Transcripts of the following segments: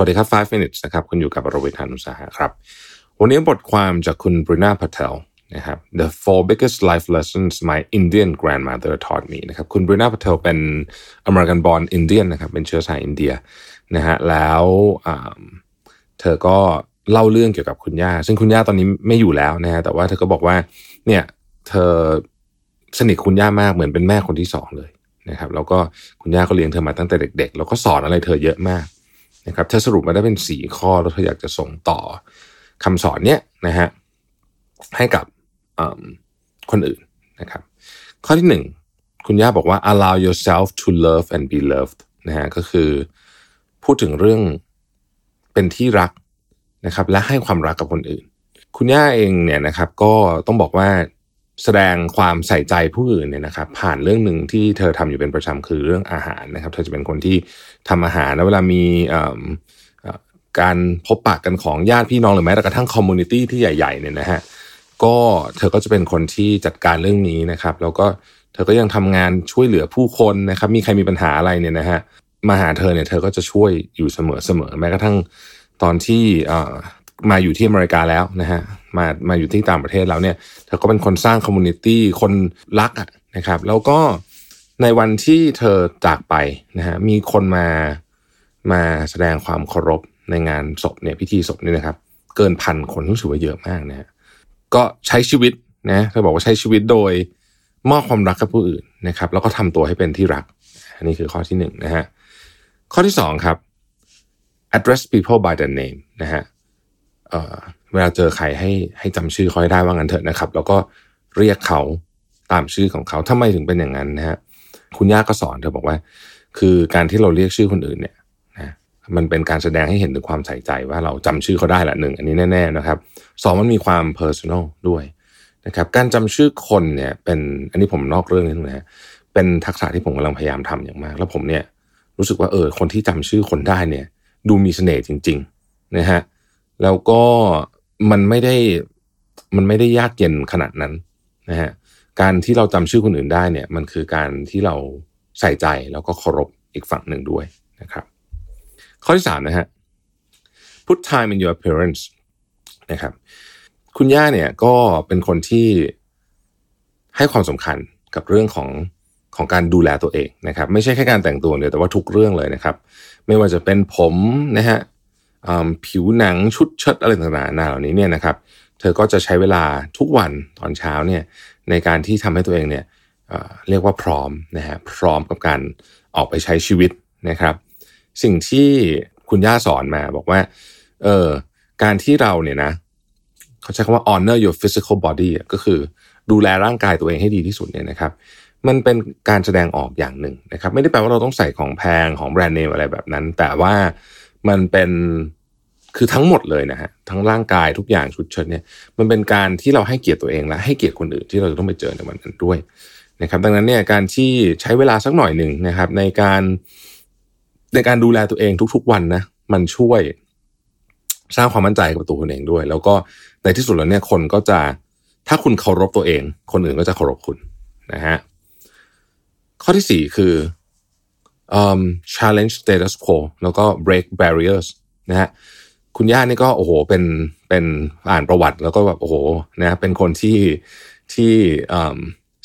วัสดีครับ 5 minutes นะครับ คุณอยู่กับบรวิทานุสาหะครับ วันนี้บทความจากคุณบรินาพัเทลนะครับ The four biggest life lessons my Indian grandmother taught me นะครับ คุณบรินาพัเทลเป็น American born Indian นนะครับ เป็นเชื้อสายอินเดียนะฮะ แล้วเธอก็เล่าเรื่องเกี่ยวกับคุณย่า ซึ่งคุณย่าตอนนี้ไม่อยู่แล้วนะฮะ แต่ว่าเธอก็บอกว่า เนี่ย เธอสนิทคุณย่ามากเหมือนเป็นแม่คนที่สองเลยนะครับ แล้วก็คุณย่าก็เลี้ยงเธอมาตั้งแต่เด็ก ๆ แล้วก็สอนอะไรเธอเยอะมาก นะครับเธอสรุปมาได้เป็นสี่ข้อแล้วเธออยากจะส่งต่อคำสอนเนี้ยนะฮะให้กับคนอื่นนะครับข้อที่หนึ่งคุณย่าบอกว่า allow yourself to love and be loved นะฮะก็คือพูดถึงเรื่องเป็นที่รักนะครับและให้ความรักกับคนอื่น คุณย่าเองเนี่ยนะครับก็ต้องบอกว่า แสดงความใส่ใจผู้อื่นเนี่ยนะครับ ผ่านเรื่องหนึ่งที่เธอทำอยู่เป็นประจำคือเรื่องอาหารนะครับ เธอจะเป็นคนที่ทำอาหารแล้วเวลามีการพบปะกันของญาติพี่น้องหรือแม้แต่กระทั่ง community ที่ใหญ่ๆเนี่ยนะฮะก็เธอก็จะเป็นคนที่จัดการเรื่องนี้นะครับ แล้วก็เธอก็ยังทำงานช่วยเหลือผู้คนนะครับ มีใครมีปัญหาอะไรเนี่ยนะฮะมาหาเธอเนี่ยเธอก็จะช่วยอยู่เสมอๆแม้กระทั่งตอนที่มาอยู่ที่อเมริกาแล้วนะฮะ มามาอยู่ที่ต่างประเทศแล้วเนี่ยเธอก็เป็นคนสร้าง community คนรักอะนะครับ แล้วก็ในวันที่เธอจากไปนะฮะมีคนมามาแสดงความเคารพในงานศพเนี่ยพิธีศพนี่นะครับ เกินพันคนรู้สึกว่าเยอะมากนะฮะก็ใช้ชีวิตนะเธอบอกว่าใช้ชีวิตโดยมอบความรักกับผู้อื่นนะครับ แล้วก็ทำตัวให้เป็นที่รัก อันนี้คือข้อที่หนึ่งนะฮะข้อที่สองครับ address people by their name นะฮะ เวลาเจอใครให้ให้จำชื่อเขาให้ได้ว่างั้นเถอะนะครับ แล้วก็เรียกเขาตามชื่อของเขาทำไมถึงเป็นอย่างนั้นนะฮะคุณย่าก็สอนเธอบอกว่า คือการที่เราเรียกชื่อคนอื่นเนี่ยนะมันเป็นการแสดงให้เห็นถึงความใส่ใจว่าเราจำชื่อเขาได้ละหนึ่งอันนี้แน่ๆนะครับสองมันมีความ personal ด้วยนะครับการจำชื่อคนเนี่ยเป็นอันนี้ผมนอกเรื่องนิดนึงนะเป็นทักษะที่ผมกำลังพยายามทำอย่างมาก แล้วผมเนี่ยรู้สึกว่าเออคนที่จำชื่อคนได้เนี่ย ดูมีเสน่ห์จริง ๆ นะฮะแล้วก็ มันไม่ได้มันไม่ได้ยากเย็นขนาดนั้นนะฮะการที่เราจำชื่อคนอื่นได้เนี่ย มันคือการที่เราใส่ใจแล้วก็เคารพอีกฝั่งหนึ่งด้วยนะครับ ข้อที่สามนะฮะ put time in your appearance นะครับ คุณย่าเนี่ยก็เป็นคนที่ให้ความสำคัญกับเรื่องของของการดูแลตัวเองนะครับ ไม่ใช่แค่การแต่งตัวเดียวแต่ว่าทุกเรื่องเลยนะครับ ไม่ว่าจะเป็นผมนะฮะ ผิวหนังชุดเชิดอะไรต่างๆนาเหล่านี้เนี่ยนะครับ เธอก็จะใช้เวลาทุกวันตอนเช้าเนี่ยในการที่ทำให้ตัวเองเนี่ยเรียกว่าพร้อมนะฮะพร้อมกับการออกไปใช้ชีวิตนะครับ สิ่งที่คุณย่าสอนมาบอกว่าเออการที่เราเนี่ยนะเขาใช้คำว่า honor your physical body ก็คือดูแลร่างกายตัวเองให้ดีที่สุดเนี่ยนะครับ มันเป็นการแสดงออกอย่างหนึ่งนะครับ ไม่ได้แปลว่าเราต้องใส่ของแพงของแบรนด์เนมอะไรแบบนั้น แต่ว่า มันเป็นคือทั้งหมดเลยนะฮะทั้งร่างกายทุกอย่างชุดเชิดเนี่ย มันเป็นการที่เราให้เกียรติตัวเองและให้เกียรติคนอื่นที่เราจะต้องไปเจอในวันนั้นด้วยนะครับดังนั้นเนี่ยการที่ใช้เวลาสักหน่อยหนึ่งนะครับ ในการในการดูแลตัวเองทุก ๆ วันนะมันช่วยสร้างความมั่นใจกับตัวคุณเองด้วย แล้วก็ในที่สุดแล้วเนี่ยคนก็จะถ้าคุณเคารพตัวเอง คนอื่นก็จะเคารพคุณนะฮะข้อที่สี่คือ challenge status quo แล้วก็ break barriers นะฮะคุณย่านี่ก็โอ้โหเป็นเป็นอ่านประวัติแล้วก็แบบโอ้โหนะเป็นคนที่ที่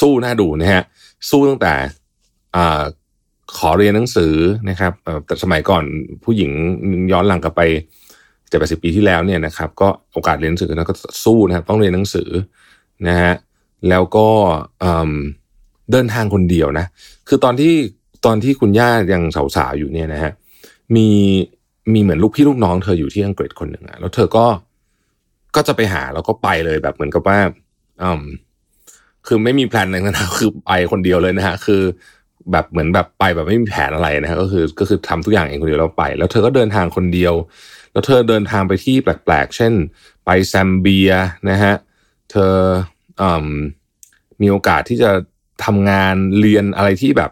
สู้น่าดูนะฮะสู้ตั้งแต่ขอเรียนหนังสือนะครับแต่สมัยก่อนผู้หญิงย้อนหลังกลับไปเจ็ดแปดสิบปีที่แล้วเนี่ยนะครับ ก็โอกาสเรียนหนังสือแล้วก็สู้นะครับต้องเรียนหนังสือนะฮะแล้วก็เดินทางคนเดียวนะ คือตอนที่ ตอนที่คุณย่ายังสาวๆอยู่เนี่ยนะฮะมีมีเหมือนลูกพี่ลูกน้องเธออยู่ที่อังกฤษคนหนึ่งอะแล้วเธอก็ก็จะไปหาแล้วก็ไปเลยแบบเหมือนกับว่าอืมคือไม่มี plan อะไรนะคือไปคนเดียวเลยนะฮะคือ แบบเหมือนแบบไปแบบไม่มีแผนอะไรนะฮะก็คือก็คือทำทุกอย่างเองคนเดียวแล้วไป แล้วเธอก็เดินทางคนเดียว แล้วเธอเดินทางไปที่แปลกๆ เช่น ไปแซมเบียนะฮะเธออืมีโอกาสที่จะทำงานเรียนอะไรที่แบบ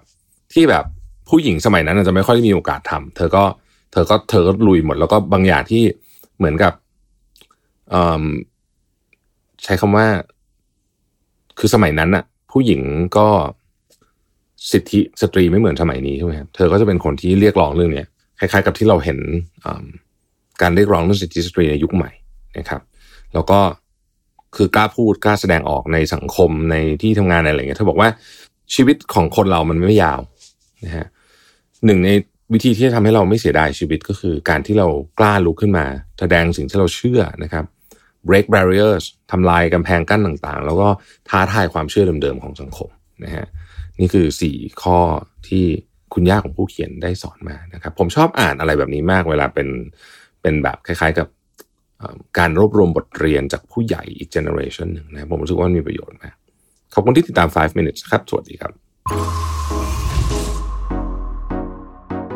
ที่แบบผู้หญิงสมัยนั้นจะไม่ค่อยได้มีโอกาสทำเธอก็เธอก็เธอก็ลุยหมดแล้วก็บางอย่างที่เหมือนกับใช้คำว่า คือสมัยนั้นอะผู้หญิงก็สิทธิสตรีไม่เหมือนสมัยนี้ใช่ไหมครับเธอก็จะเป็นคนที่เรียกร้องเรื่องเนี้ยคล้ายๆกับที่เราเห็นการเรียกร้องเรื่องสิทธิสตรีในยุคใหม่นะครับ แล้วก็คือกล้าพูดกล้าแสดงออกในสังคมในที่ทำงานอะไรอย่างเงี้ยเธอบอกว่าชีวิตของคนเรามันไม่ยาว นะฮะหนึ่งในวิธีที่จะทำให้เราไม่เสียดายชีวิตก็คือ การที่เรากล้าลุกขึ้นมา แสดงสิ่งที่เราเชื่อนะครับ break barriers ทำลายกำแพงกั้นต่างๆ แล้วก็ท้าทายความเชื่อเดิมๆของสังคมนะฮะนี่คือสี่ข้อที่คุณย่าของผู้เขียนได้สอนมานะครับ ผมชอบอ่านอะไรแบบนี้มาก เวลาเป็นเป็นแบบคล้าย ๆ กับการรวบรวมบทเรียนจากผู้ใหญ่อีกเจเนอเรชันหนึ่งนะผมรู้สึกว่ามีประโยชน์มากขอบคุณที่ติดตาม 5 minutes ครับ สวัสดีครับ